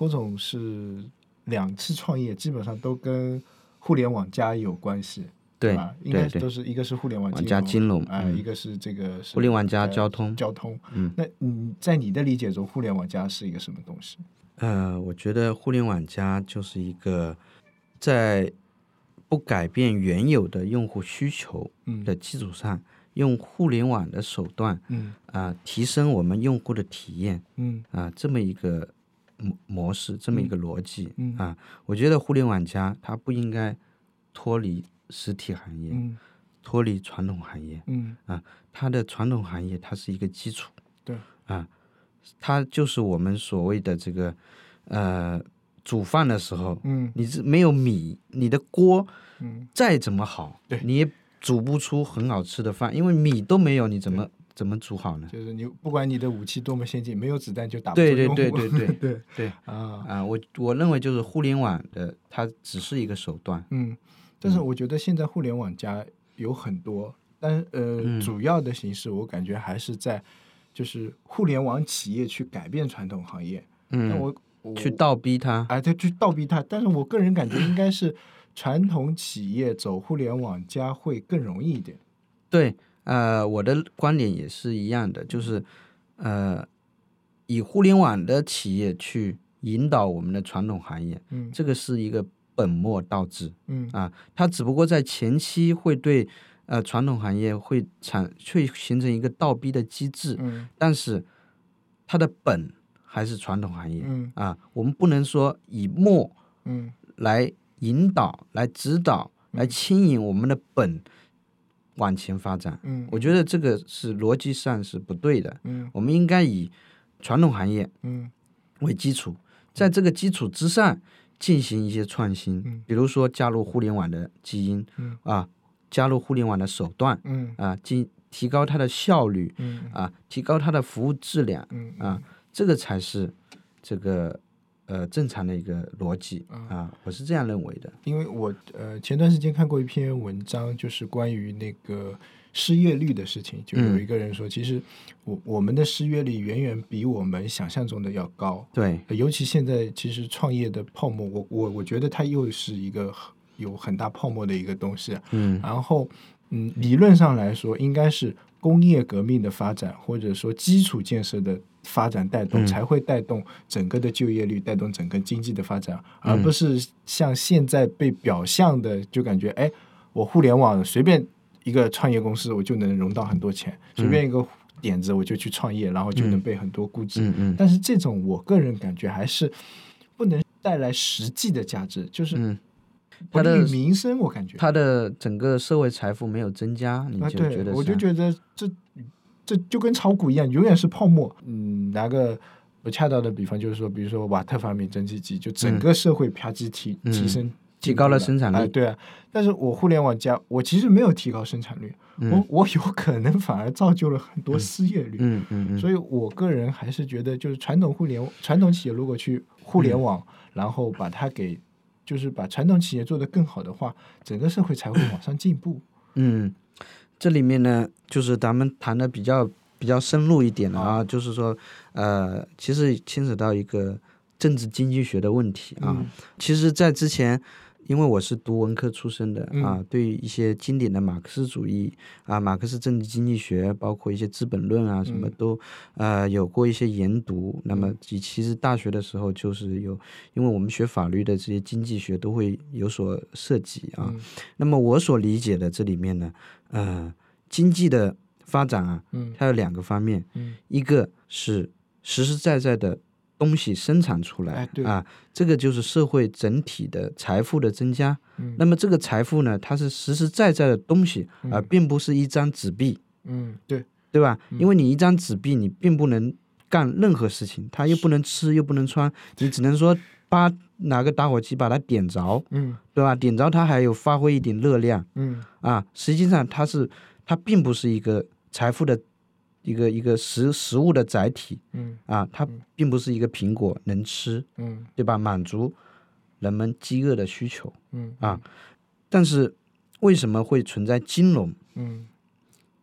郭总是两次创业，基本上都跟互联网加有关系，对吧？应该都是一个是互联网网加金融啊、嗯一个是这个是互联网加呃交通交通。嗯，那你在你的理解中，互联网加是一个什么东西？呃，我觉得互联网加就是一个在不改变原有的用户需求嗯的基础上，用互联网的手段嗯啊、提升我们用户的体验嗯啊、这么一个模模式，这么一个逻辑嗯。啊、我觉得互联网加它不应该脱离实体行业，嗯。脱离传统行业。嗯。啊它的传统行业它是一个基础，对。啊，它就是我们所谓的这个呃煮饭的时候，嗯。你是没有米，你的锅嗯。再怎么好，对。你也煮不出很好吃的饭，因为米都没有，你怎么怎么组好呢？就是你不管你的武器多么先进，没有子弹就打不对对。对对对 对对啊，啊，我我认为就是互联网的，它只是一个手段，嗯，但是我觉得现在互联网加有很多，但呃，嗯主要的形式我感觉还是在就是互联网企业去改变传统行业。那嗯，我我去倒逼它，哎，对，去倒逼它。但是我个人感觉应该是传统企业走互联网加会更容易一点。对，呃，我的观点也是一样的，就是呃，以互联网的企业去引导我们的传统行业，嗯这个是一个本末倒置嗯。啊，它只不过在前期会对呃传统行业会产会形成一个倒逼的机制，嗯但是它的本还是传统行业嗯啊，我们不能说以末嗯。来引导、来指导、来牵引我们的本往前发展。嗯我觉得这个是逻辑上是不对的。嗯我们应该以传统行业嗯为基础，在这个基础之上进行一些创新，嗯比如说加入互联网的基因嗯啊，加入互联网的手段嗯啊，进提高它的效率嗯啊，提高它的服务质量嗯啊，这个才是这个呃正常的一个逻辑啊，我是这样认为的。因为我呃前段时间看过一篇文章，就是关于那个失业率的事情，就有嗯一个人说，其实我我们的失业率远远比我们想象中的要高，对，呃尤其现在其实创业的泡沫，我我我觉得它又是一个有很大泡沫的一个东西，嗯。然后嗯，理论上来说应该是工业革命的发展，或者说基础建设的发展带动，嗯。才会带动整个的就业率，带动整个经济的发展，嗯。而不是像现在被表象的就感觉，哎，我互联网随便一个创业公司我就能融到很多钱，随便一个点子我就去创业，然后就能被很多估值。嗯嗯但是这种我个人感觉还是不能带来实际的价值，就是它的于民生，我感觉。它的整个社会财富没有增加，你就觉得，我就觉得这这就跟炒股一样，永远是泡沫。嗯，拿个不恰当的比方，就是说，比如说瓦特发明蒸汽机，就整个社会啪叽提、嗯提升。提高了生产率哎对啊，但是我互联网加，我其实没有提高生产率，我我有可能反而造就了很多失业率，嗯嗯嗯，所以我个人还是觉得，就是传统互联传统企业如果去互联网，然后把它给，就是把传统企业做得更好的话，整个社会才会往上进步。嗯，这里面呢，就是咱们谈的比较比较深入一点的啊，就是说，呃，其实牵扯到一个政治经济学的问题啊。嗯其实，在之前，因为我是读文科出身的嗯。啊，对于一些经典的马克思主义啊、马克思政治经济学，包括一些《资本论》啊，什么嗯。都呃有过一些研读。那么，其其实大学的时候就是有，因为我们学法律的这些经济学都会有所涉及啊。嗯。那么我所理解的这里面呢，呃，经济的发展啊，嗯。它有两个方面，嗯。一个是实实在在的东西生产出来、啊，这个就是社会整体的财富的增加。嗯。那么这个财富呢，它是实实在在的东西，而、嗯并不是一张纸币，嗯，对，对吧？因为你一张纸币，你并不能干任何事情，它又不能吃，又不能穿，你只能说把拿个打火机把它点着，嗯。对吧？点着它还有发挥一点热量。嗯。啊，实际上它是它并不是一个财富的一个一个食食物的载体嗯啊，它并不是一个苹果能吃，嗯对吧？满足人们饥饿的需求嗯啊。但是为什么会存在金融，嗯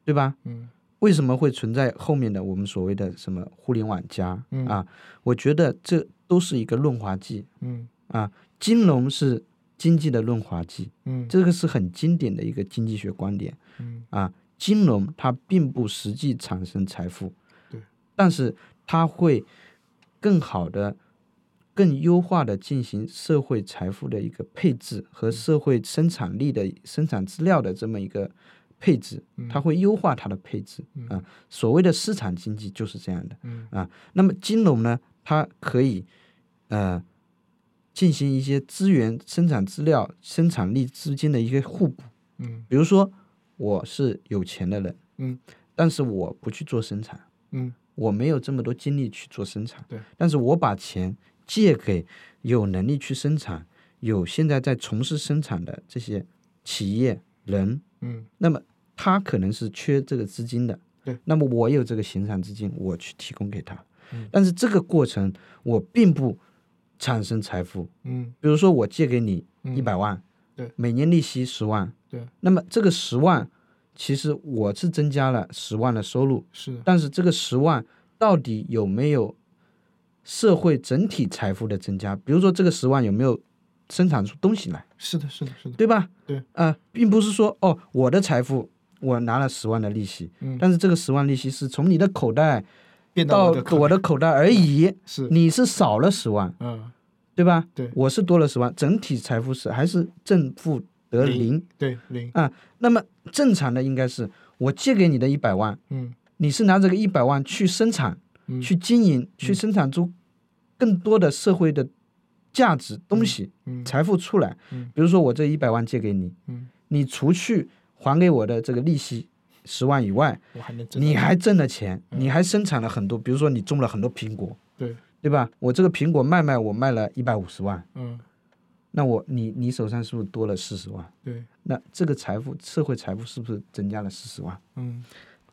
对吧？嗯为什么会存在后面的我们所谓的什么互联网加、嗯啊？我觉得这都是一个润滑剂嗯啊，金融是经济的润滑剂，嗯这个是很经典的一个经济学观点嗯啊。金融它并不实际产生财富，对，但是它会更好的、更优化的进行社会财富的一个配置和社会生产力的生产资料的这么一个配置，它会优化它的配置啊。所谓的市场经济就是这样的嗯啊。那么金融呢，它可以呃进行一些资源、生产资料、生产力之间的一个互补。嗯比如说，我是有钱的人，嗯。但是我不去做生产，嗯。我没有这么多精力去做生产，对，但是我把钱借给有能力去生产、有现在在从事生产的这些企业人，嗯。那么他可能是缺这个资金的，对，那么我有这个闲产资金，我去提供给他，嗯。但是这个过程我并不产生财富，嗯。比如说我借给你嗯。一百万，对，每年利息十万，对，那么这个十万其实我是增加了十万的收入，是。但是这个十万到底有没有社会整体财富的增加？比如说这个十万有没有生产出东西来，是的是的是的，对吧？对，啊、并不是说哦，我的财富我拿了十万的利息，嗯。但是这个十万利息是从你的口袋变到我的口我的口袋而已，是。你是少了十万，嗯对吧？对。我是多了十万，整体财富是还是正负得零。对零。啊，那么正常的应该是我借给你的一百万，嗯。你是拿这个一百万去生产、嗯。去经营、去生产出更多的社会的价值东西、嗯财富出来。嗯。比如说我这一百万借给你，嗯。你除去还给我的这个利息十万以外，我还能你还挣了钱，你还生产了很多，比如说你种了很多苹果，对对吧？我这个苹果卖卖，我卖了一百五十万，嗯那我你你手上是不是多了四十万？对那这个财富社会财富是不是增加了四十万？嗯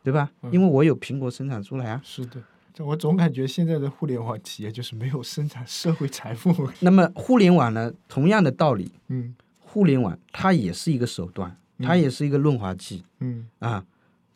对吧？因为我有苹果生产出来啊。是的。这我总感觉现在的互联网企业就是没有生产社会财富。那么互联网呢，同样的道理，嗯互联网它也是一个手段，它也是一个润滑剂嗯啊。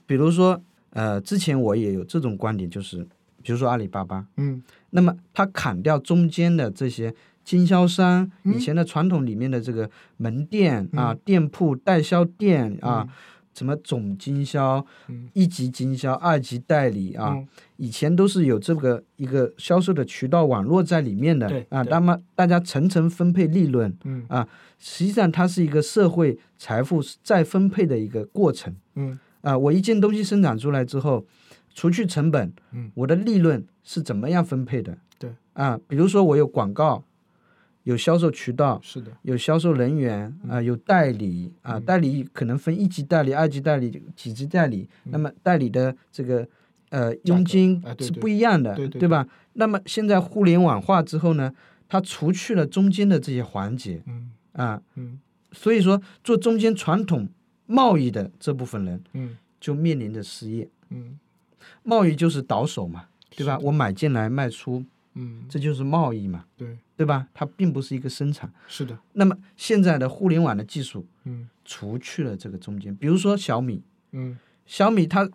比如说，呃，之前我也有这种观点，就是比如说阿里巴巴，嗯。那么它砍掉中间的这些经销商，以前的传统里面的这个门店啊、店铺、代销店啊。什么总经销、一级经销、二级代理啊，嗯。以前都是有这个一个销售的渠道网络在里面的对啊，那么大家层层分配利润，嗯。啊，实际上它是一个社会财富再分配的一个过程。嗯。啊。我一件东西生产出来之后，除去成本，嗯。我的利润是怎么样分配的？对。啊，比如说我有广告，有销售渠道，是的。有销售人员嗯。啊，有代理啊，代理可能分一级代理、二级代理、几级代理，那么代理的这个呃佣金是不一样的，对对吧？那么现在互联网化之后呢，它除去了中间的这些环节嗯。啊，嗯。所以说做中间传统贸易的这部分人嗯。就面临着失业。嗯贸易就是倒手嘛，对吧？我买进来卖出，嗯。这就是贸易嘛，对。对吧？它并不是一个生产。是的。那么现在的互联网的技术嗯。除去了这个中间，比如说小米，嗯。小米它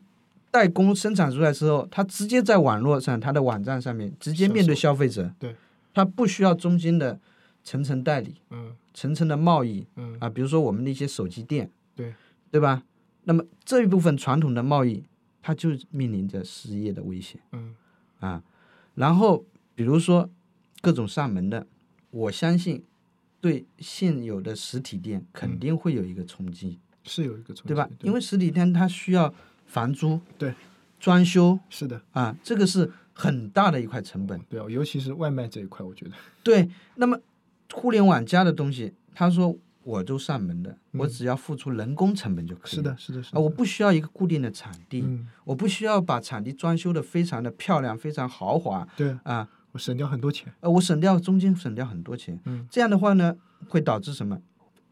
代工生产出来之后，它直接在网络上，它的网站上面直接面对消费者，对，它不需要中间的层层代理、嗯。层层的贸易嗯。啊，比如说我们的一些手机店，对。对吧？那么这一部分传统的贸易，它就面临着失业的危险嗯啊。然后比如说各种上门的，我相信对现有的实体店肯定会有一个冲击，是有一个冲击对吧？因为实体店它需要房租、对装修是的啊，这个是很大的一块成本。对啊，尤其是外卖这一块，我觉得对，那么互联网加的东西，他说我都上门的，我只要付出人工成本就可以。是的，是的，是啊，我不需要一个固定的场地，嗯我不需要把场地装修的非常的漂亮、非常豪华对啊，我省掉很多钱。呃，我省掉中间省掉很多钱。嗯这样的话呢，会导致什么？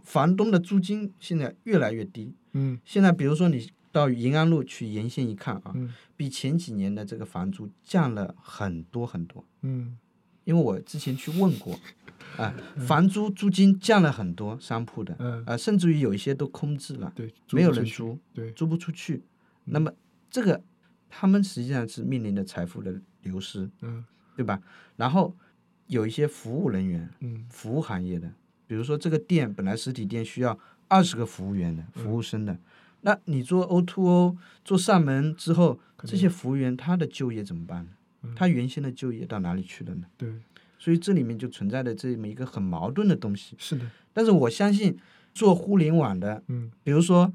房东的租金现在越来越低。嗯现在比如说你到延安路去沿线一看啊，嗯比前几年的这个房租降了很多很多。嗯因为我之前去问过，啊，房租租金降了很多，商铺的，嗯。啊，甚至于有一些都空置了，对，没有人租，对。租不出去。那么这个他们实际上是面临着财富的流失，嗯。对吧？然后有一些服务人员，嗯。服务行业的，比如说这个店本来实体店需要二十个服务员的服务生的，那你做 O to O 做上门之后，这些服务员他的就业怎么办呢？他原先的就业到哪里去了呢？对，所以这里面就存在着这么一个很矛盾的东西。是的，但是我相信做互联网的，嗯比如说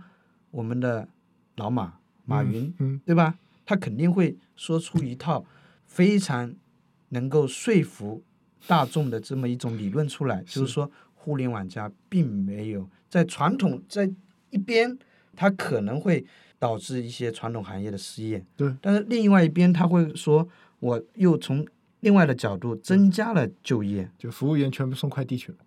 我们的老马马云，嗯对吧？他肯定会说出一套非常能够说服大众的这么一种理论出来，就是说互联网加并没有在传统在一边，它可能会导致一些传统行业的失业，对，但是另外一边他会说，我又从另外的角度增加了就业，就服务员全部送快递去了，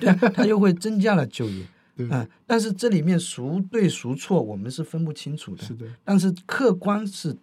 对，他又会增加了就业。对，嗯，但是这里面孰对孰错，我们是分不清楚的。是的。但是客观是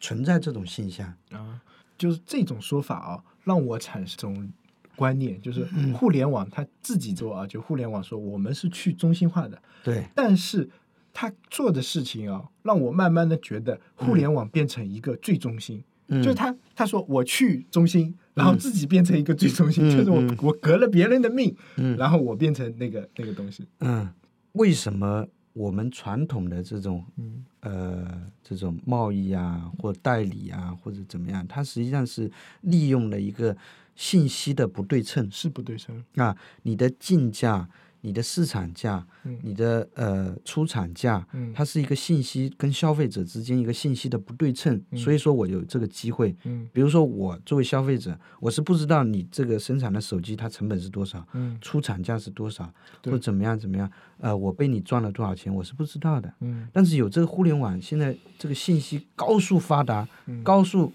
存在这种现象。啊，就是这种说法啊，让我产生这种观念，就是嗯互联网它自己做啊，就互联网说我们是去中心化的，对，但是他做的事情啊，让我慢慢的觉得互联网变成一个最中心，嗯。就是他他说我去中心，然后自己变成一个最中心，嗯就是我、嗯。我革了别人的命，嗯。然后我变成那个那个东西，嗯，为什么我们传统的这种嗯。呃这种贸易啊，或代理啊，或者怎么样，它实际上是利用了一个信息的不对称？是不对称，啊，你的进价、你的市场价、嗯。你的呃出厂价，嗯。它是一个信息跟消费者之间一个信息的不对称，所以说我有这个机会。嗯。比如说我作为消费者，我是不知道你这个生产的手机它成本是多少，嗯。出厂价是多少，或怎么样怎么样，呃，我被你赚了多少钱，我是不知道的。嗯。但是有这个互联网，现在这个信息高速发达、嗯。高速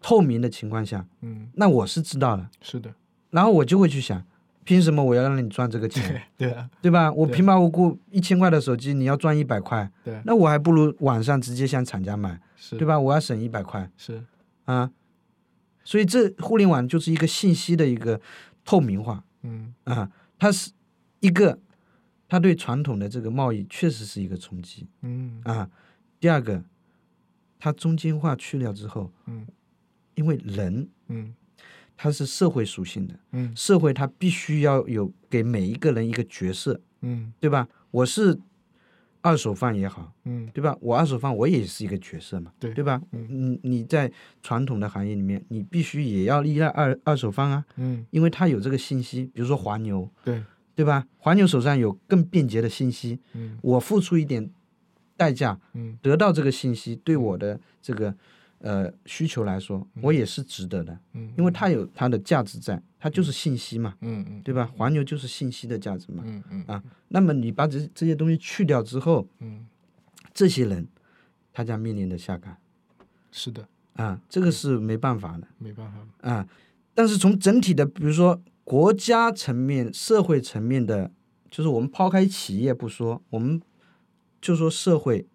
透明的情况下，嗯，那我是知道了，是的，然后我就会去想，凭什么我要让你赚这个钱，对啊，对吧？我平白无故一千块的手机，你要赚一百块，对，那我还不如网上直接向厂家买，是。对吧？我要省一百块。是，啊，所以这互联网就是一个信息的一个透明化。嗯。啊，它是一个，它对传统的这个贸易确实是一个冲击。嗯。啊。第二个，它中间化去掉之后，嗯。因为人嗯它是社会属性的，嗯社会它必须要有给每一个人一个角色，嗯对吧？我是二手贩也好，嗯对吧？我二手贩我也是一个角色嘛，对对吧？嗯你你在传统的行业里面，你必须也要依赖二二手贩啊，嗯，因为他有这个信息，比如说华牛，对，对吧？华牛手上有更便捷的信息，嗯我付出一点代价嗯得到这个信息，对我的这个呃需求来说，我也是值得的，嗯因为它有它的价值在，它就是信息嘛，嗯嗯对吧？黄牛就是信息的价值嘛，嗯嗯啊，那么你把这这些东西去掉之后，嗯，这些人他将面临的下岗。是的，啊，这个是没办法的没办法，啊。但是从整体的，比如说国家层面、社会层面的，就是我们抛开企业不说，我们就说社会、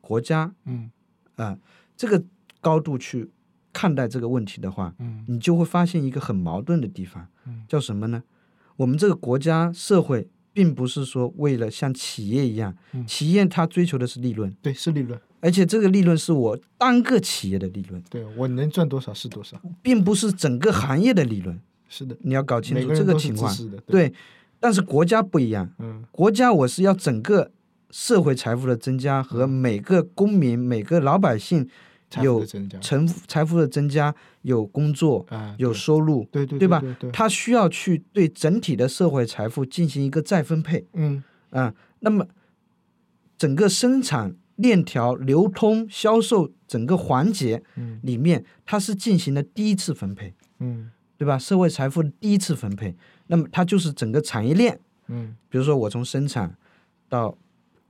国家嗯。啊这个高度去看待这个问题的话，嗯。你就会发现一个很矛盾的地方嗯，叫什么呢？我们这个国家社会并不是说为了像企业一样，嗯。企业它追求的是利润。对，是利润，而且这个利润是我单个企业的利润，对我能赚多少是多少，并不是整个行业的利润。是的，你要搞清楚这个情况。对，但是国家不一样，嗯。国家我是要整个社会财富的增加和每个公民、每个老百姓有财富财富的增加，有工作、啊，有收入，对对对吧对对，它需要去对整体的社会财富进行一个再分配。嗯。啊。那么整个生产链条、流通、销售整个环节嗯。里面，它是进行了第一次分配，嗯。对吧？社会财富的第一次分配，那么它就是整个产业链，嗯。比如说我从生产到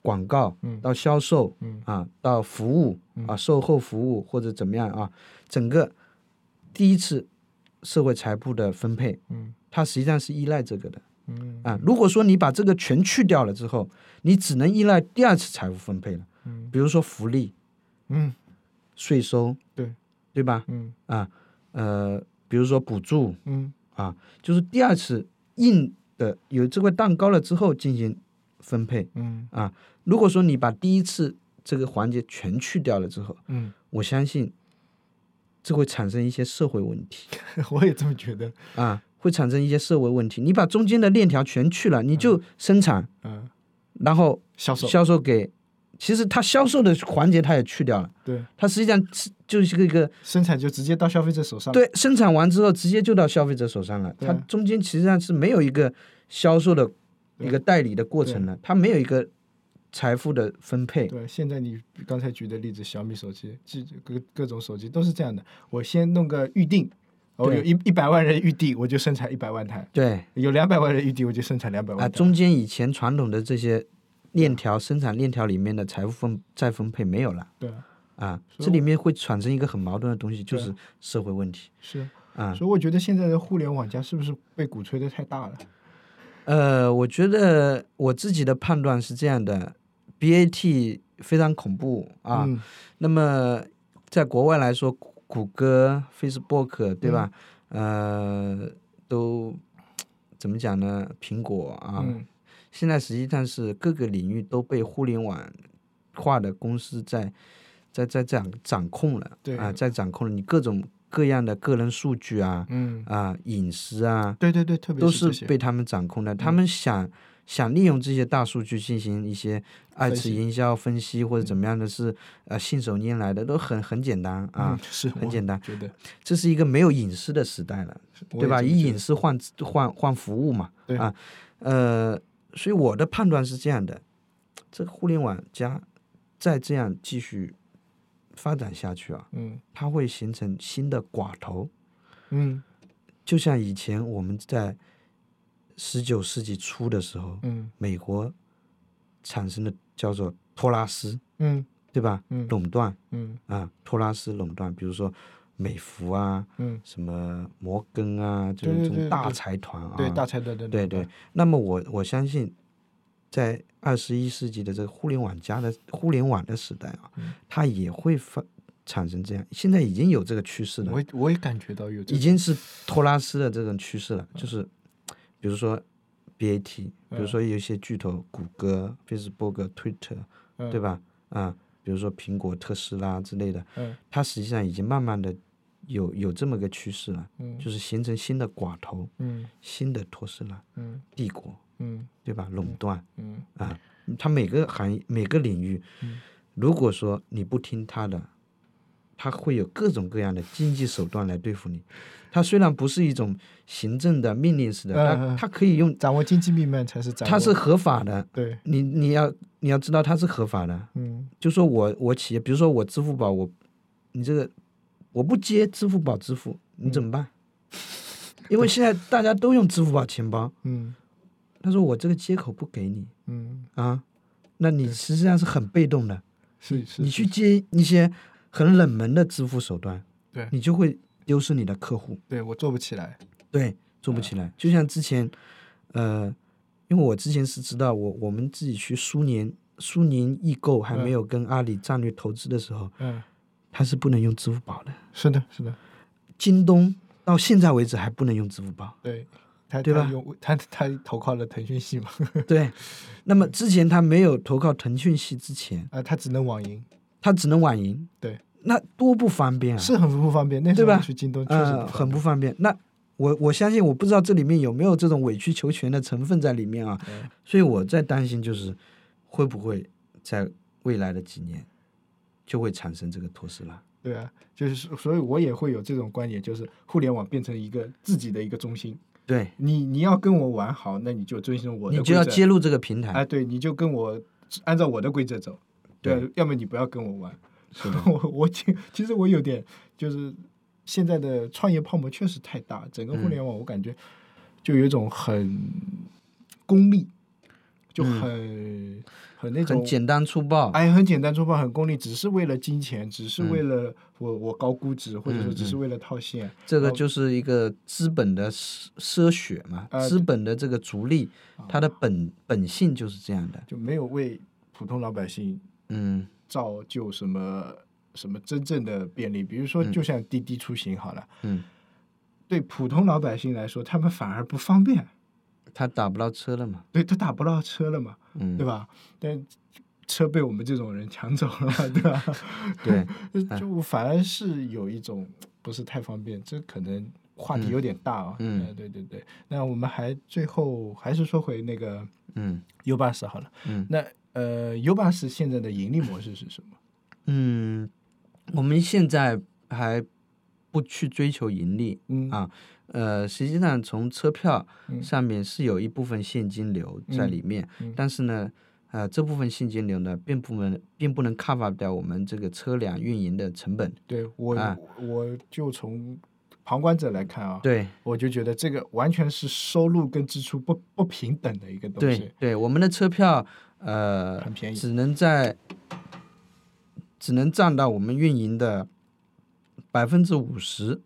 广告，嗯。到销售，嗯。啊，到服务啊，售后服务或者怎么样啊，整个第一次社会财富的分配，嗯。它实际上是依赖这个的嗯。啊。如果说你把这个全去掉了之后，你只能依赖第二次财富分配了，嗯。比如说福利、嗯。税收，对。对吧？嗯。啊，呃，比如说补助嗯。啊，就是第二次硬的有这块蛋糕了之后进行分配。嗯。啊。如果说你把第一次这个环节全去掉了之后，嗯，我相信这会产生一些社会问题。我也这么觉得，啊，会产生一些社会问题。你把中间的链条全去了，你就生产，嗯，然后销售。销售给，其实它销售的环节它也去掉了，对。它实际上是就是一个生产就直接到消费者手上，，对生产完之后直接就到消费者手上了，对。它中间实际上是没有一个销售的一个代理的过程呢，它没有一个财富的分配。对，现在你刚才举的例子，小米手机，这各各种手机都是这样的。我先弄个预定，我有一一百万人预定，我就生产一百万台；对有两百万人预定，我就生产两百万啊，台。中间以前传统的这些链条生产链条里面的财富分再分配没有了对啊，啊，这里面会产生一个很矛盾的东西，就是社会问题是，啊。所以我觉得现在的互联网加是不是被鼓吹的太大了？呃，我觉得我自己的判断是这样的，BAT 非常恐怖啊。嗯那么在国外来说，谷谷歌、Facebook 对吧？呃，都怎么讲呢？苹果啊，嗯现在实际上是各个领域都被互联网化的公司在在在掌掌控了，对啊，在掌控了你各种各样的个人数据啊嗯，啊隐私啊，对对对，特别都是被他们掌控的。他们想想利用这些大数据进行一些二次营销分析或者怎么样的是呃信手拈来的，都很很简单啊嗯，是很简单。觉得。这是一个没有隐私的时代了，对吧？以隐私换换换服务嘛，对。啊，呃，所以我的判断是这样的：这个互联网加再这样继续发展下去啊，嗯。它会形成新的寡头，嗯。就像以前我们在十九世纪初的时候，嗯。美国产生的叫做托拉斯，嗯。对吧？嗯。垄断。嗯。啊，托拉斯垄断，比如说美孚啊，嗯，什么摩根啊，这种大财团啊，对大财团对。对对。那么我我相信，在二十一世纪的这个互联网加的互联网的时代啊，嗯。它也会发产生这样，现在已经有这个趋势了。我也我也感觉到有已经是托拉斯的这种趋势了，就是比如说 BAT，比如嗯。说有一些巨头，谷歌、Facebook、Twitter，嗯。对吧？啊，比如说苹果、特斯拉之类的，嗯。它实际上已经慢慢的有有这么个趋势了，嗯。就是形成新的寡头、嗯。新的托斯拉嗯。帝国，嗯对吧？垄断嗯啊，它每个行业每个领域，嗯如果说你不听它的，它会有各种各样的经济手段来对付你。它虽然不是一种行政的命令式的，它它可以用，掌握经济命脉才是掌握。它是合法的。对，你你要你要知道它是合法的。嗯就说我我企业，比如说我支付宝，我你这个我不接支付宝支付，你怎么办？因为现在大家都用支付宝钱包，嗯他说我这个接口不给你嗯，啊，那你实际上是很被动的。是是，你去接一些很冷门的支付手段，对你就会丢失你的客户，对我做不起来。对，做不起来。就像之前，呃，因为我之前是知道我我们自己去苏宁苏宁易购还没有跟阿里战略投资的时候，嗯，它是不能用支付宝的。是的，是的，京东到现在为止还不能用支付宝，对。他对吧他用他他投靠了腾讯系嘛？对。那么之前他没有投靠腾讯系之前，啊，他只能网银，他只能网银，对，那多不方便啊！是很不方便。那时候对吧去京东确实呃，很不方方便。那我我相信，我不知道这里面有没有这种委曲求全的成分在里面啊。嗯所以我在担心，就是会不会在未来的几年就会产生这个特斯拉？对啊，就是所以，我也会有这种观点，就是互联网变成一个自己的一个中心。对，你你要跟我玩好，那你就遵循我的你规则。就要接入这个平台。哎，对，你就跟我按照我的规则走，对要么你不要跟我玩。我我其其实我有点就是现在的创业泡沫确实太大，整个互联网我感觉就有一种很功利，就很、很那种很简单粗暴。哎，很简单粗暴，很功利，只是为了金钱，只是嗯为了我我高估值，或者说只是为了套现。这个就是一个资本的奢奢血嘛，呃资本的这个逐利，它的本本性就是这样的。就没有为普通老百姓嗯造就什么什么真正的便利，比如说，嗯就像滴滴出行好了，嗯，对普通老百姓来说，他们反而不方便，他打不到车了嘛。对他打不到车了嘛，嗯，对吧？但车被我们这种人抢走了嘛，对吧？对，就反而是有一种不是太方便，这可能话题有点大啊。嗯呃对对对。那我们还最后还是说回那个嗯 U bus 好了。嗯那呃，U bus 现在的盈利模式是什么？嗯，我们现在还不去追求盈利，嗯啊呃，实际上从车票嗯上面是有一部分现金流在里面，嗯但是呢，呃，这部分现金流呢，并不能并不能 cover 掉我们这个车辆运营的成本。对我、啊我就从旁观者来看啊，对我就觉得这个完全是收入跟支出不不平等的一个东对西。对，我们的车票呃很便宜只能在只能占到我们运营的百分之五十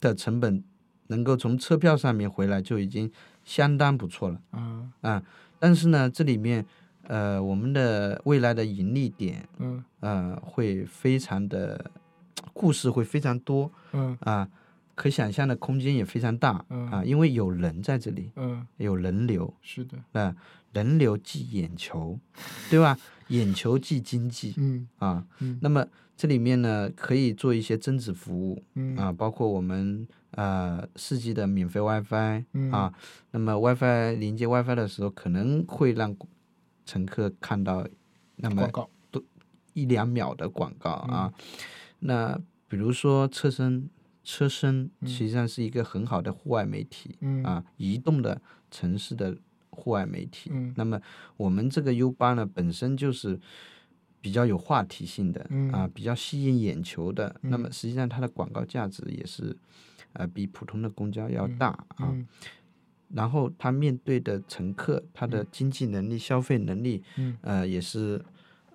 的成本，能够从车票上面回来就已经相当不错了。啊。啊，但是呢，这里面呃，我们的未来的盈利点嗯。呃会非常的故事会非常多嗯。啊，可想象的空间也非常大嗯。啊，因为有人在这里，嗯，有人流，是的，啊、人流即眼球，对吧？眼球即经济嗯啊，嗯。那么这里面呢可以做一些增值服务，嗯。啊，包括我们呃四 G 的免费 WiFi 嗯啊，那么 WiFi 连接 WiFi 的时候，可能会让乘客看到那么多，一两秒的广告啊。嗯那比如说车身，车身嗯实际上是一个很好的户外媒体、嗯啊，移动的城市的户外媒体。嗯那么我们这个 U 八呢，本身就是比较有话题性的、嗯啊，比较吸引眼球的。那么嗯实际上它的广告价值也是呃比普通的公交要大啊。嗯。然后他面对的乘客，他的经济能力、消费能力，嗯。呃，也是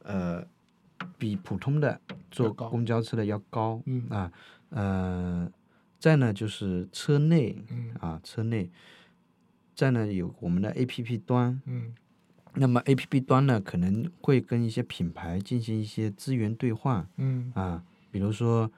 呃比普通的坐公交车的要高嗯。啊。呃，再呢就是车内嗯。啊，车内，再呢有我们的 APP 端，嗯。那么 APP 端呢可能会跟一些品牌进行一些资源兑换嗯。啊，比如说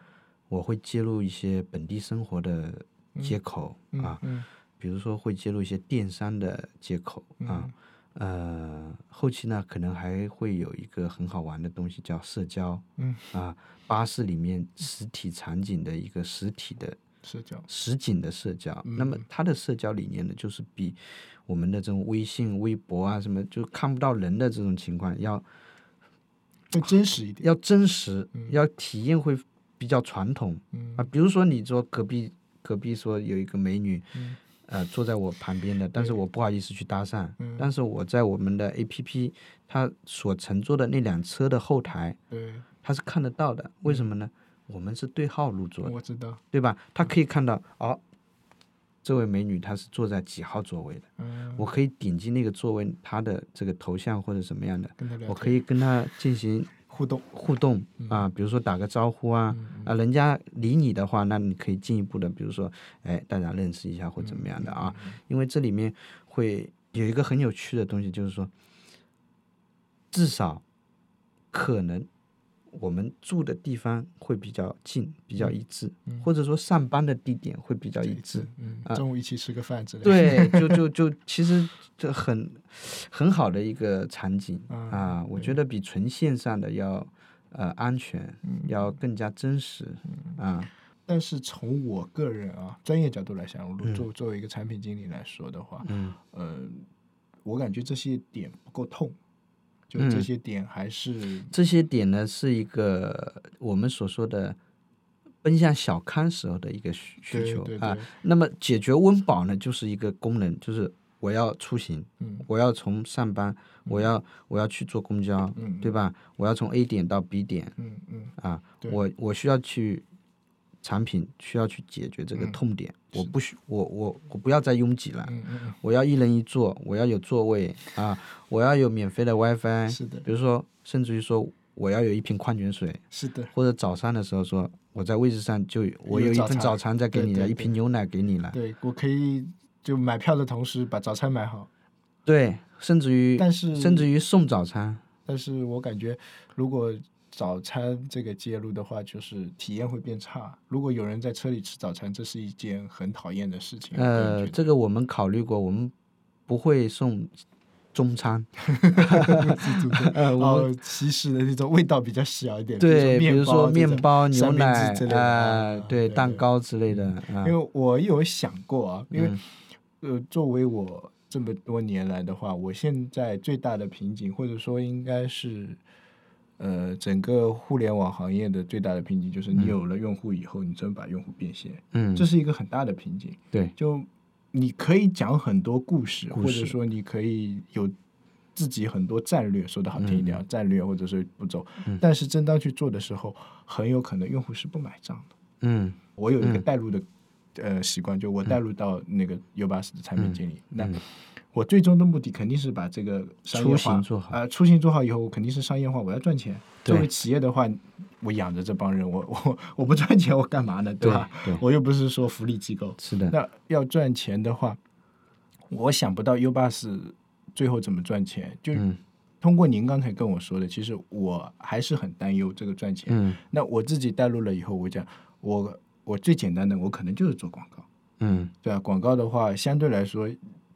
我会揭露一些本地生活的接口啊，嗯。比如说会揭露一些电商的接口啊，呃，后期呢可能还会有一个很好玩的东西叫社交，嗯。啊，巴士里面实体场景的一个实体的社交，实景的社交。嗯。那么它的社交理念呢，就是比我们的这种微信、微博啊什么就看不到人的这种情况要更真实一点。要真实，要体验会比较传统嗯啊。比如说你说隔壁隔壁说有一个美女，嗯呃，坐在我旁边的，但是我不好意思去搭讪，嗯但是我在我们的 A P P 它所乘坐的那辆车的后台，对，它是看得到的。为什么呢？我们是对号入座的，我知道。对吧？他可以看到哦，这位美女她是坐在几号座位的，嗯，我可以点击那个座位，她的这个头像或者什么样的，我可以跟她进行互动。互动啊，比如说打个招呼啊，啊，人家理你的话，那你可以进一步的，比如说，哎，大家认识一下或怎么样的啊，因为这里面会有一个很有趣的东西，就是说，至少可能我们住的地方会比较近，比较一致，或者说上班的地点会比较一致。嗯，啊中午一起吃个饭之类的。对，就就就其实这很很好的一个场景嗯啊，我觉得比纯线上的要呃安全，要更加真实啊。但是从我个人啊专业角度来讲，如作作为一个产品经理来说的话，嗯呃，我感觉这些点不够痛，就嗯。这些点还是这些点呢是一个我们所说的奔向小康时候的一个需需求啊。那么解决温饱呢，就是一个功能，就是我要出行，嗯。我要从上班，我要我要去坐公交，嗯对。吧？我要从 A 点到 B 点嗯嗯。啊，我我需要去产品需要去解决这个痛点，我不需我我我不要再拥挤了，嗯嗯嗯，我要一人一座，我要有座位啊，我要有免费的 WiFi，是的。比如说甚至于说我要有一瓶矿泉水，是的，或者早餐的时候说我在位置上就我有一份早餐在给你了，对对。一瓶牛奶给你了，对我可以就买票的同时把早餐买好，对，甚至于但是甚至于送早餐，但是我感觉如果早餐这个介入的话，就是体验会变差。如果有人在车里吃早餐，这是一件很讨厌的事情。呃，这个我们考虑过，我们不会送中餐，呃，我哦，西式的那种味道比较小一点，对，比比如说面面包、牛奶之类的啊，啊对，蛋糕之类的啊因，为我有想过啊，因为、嗯呃，作为我这么多年来的话，我现在最大的瓶颈，或者说应该是呃整个互联网行业的最大的瓶颈，就是你有了用户以后，你怎么把用户变现，嗯，这是一个很大的瓶颈。对，就你可以讲很多故事，故事或者说你可以有自己很多战略，说的好听一点，啊，战略或者是步骤，嗯。但是真当去做的时候，很有可能用户是不买账的。嗯。我有一个嗯。带入的、呃习惯，就我带入到那个 U 巴斯的产品经理，那嗯我最终的目的肯定是把这个商业出化行做好啊、出行做好以后，我肯定是商业化，我要赚钱。作为企业的话，我养着这帮人，我我我不赚钱，我干嘛呢？对吧？对，我又不是说福利机构。是的，那要赚钱的话，我想不到 U 巴士最后怎么赚钱。就嗯通过您刚才跟我说的，其实我还是很担忧这个赚钱。嗯那我自己带入了以后，我讲我我最简单的，我可能就是做广告，嗯对吧、广告的话，相对来说，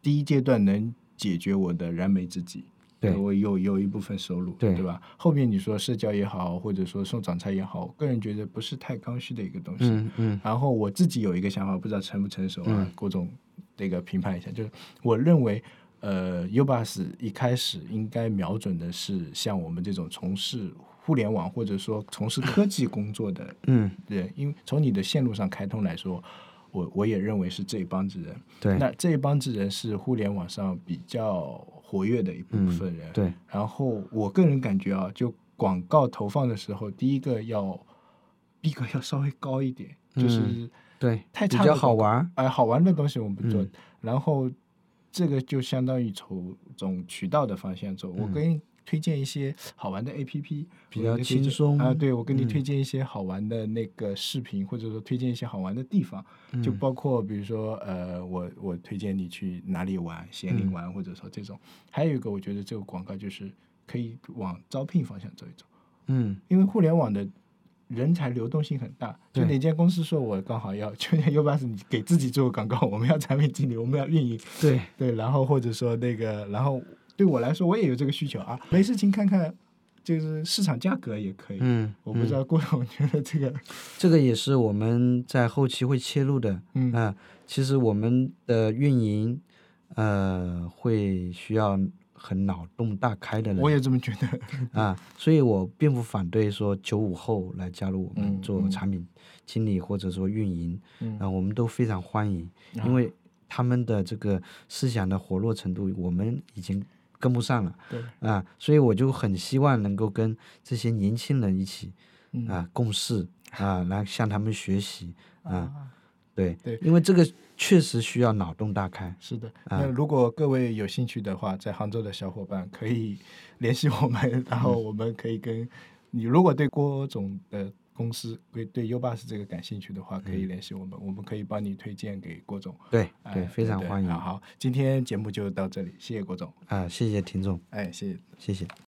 第一阶段能解决我的燃眉之急。对我有有一部分收入，对吧？后面你说社交也好，或者说送早餐也好，我个人觉得不是太刚需的一个东西。嗯嗯然后我自己有一个想法，不知道成不成熟啊嗯，郭总这个评判一下。就是我认为，呃，U bus 一开始应该瞄准的是像我们这种从事互联网或者说从事科技工作的嗯，人，因为从你的线路上开通来说，我我也认为是这一帮子人。对那这一帮子人是互联网上比较活跃的一部分人。嗯对，然后我个人感觉啊，就广告投放的时候，第一个要逼格要稍微高一点，就是嗯对，太比较好玩，哎好玩的东西我们不做，嗯然后这个就相当于从从渠道的方向走。我给你推荐一些好玩的 APP，嗯比较轻松啊。对，我给你嗯推荐一些好玩的那个视频，或者说推荐一些好玩的地方，就嗯包括比如说呃，我我推荐你去哪里玩，咸宁嗯玩，或者说这种。还有一个，我觉得这个广告就是可以往招聘方向走一走。嗯因为互联网的人才流动性很大，就哪间公司说我刚好要，就像 U 巴是，你给自己做广告，我们要产品经理，我们要运营，对，对，然后或者说那个，然后对我来说，我也有这个需求啊，没事情看看，就是市场价格也可以。嗯，嗯我不知道郭总觉得这个，这个也是我们在后期会切入的。嗯啊，其实我们的运营，呃，会需要很脑洞大开的人。我也这么觉得。啊，所以我并不反对说九五后来加入我们做产品经理或者说运营，嗯啊，我们都非常欢迎，因为他们的这个思想的活络程度，我们已经跟不上了。对，啊，所以我就很希望能够跟这些年轻人一起嗯。啊共事啊，来向他们学习啊，对。对。因为这个确实需要脑洞大开，是的，啊。那如果各位有兴趣的话，在杭州的小伙伴可以联系我们，然后我们可以跟你，如果对郭总的公司对对 U 巴斯这个感兴趣的话，可以联系我们，我们可以帮你推荐给郭总。对哎对，非常欢迎好，好，今天节目就到这里，谢谢郭总，啊，谢谢听众，哎，谢谢。谢谢。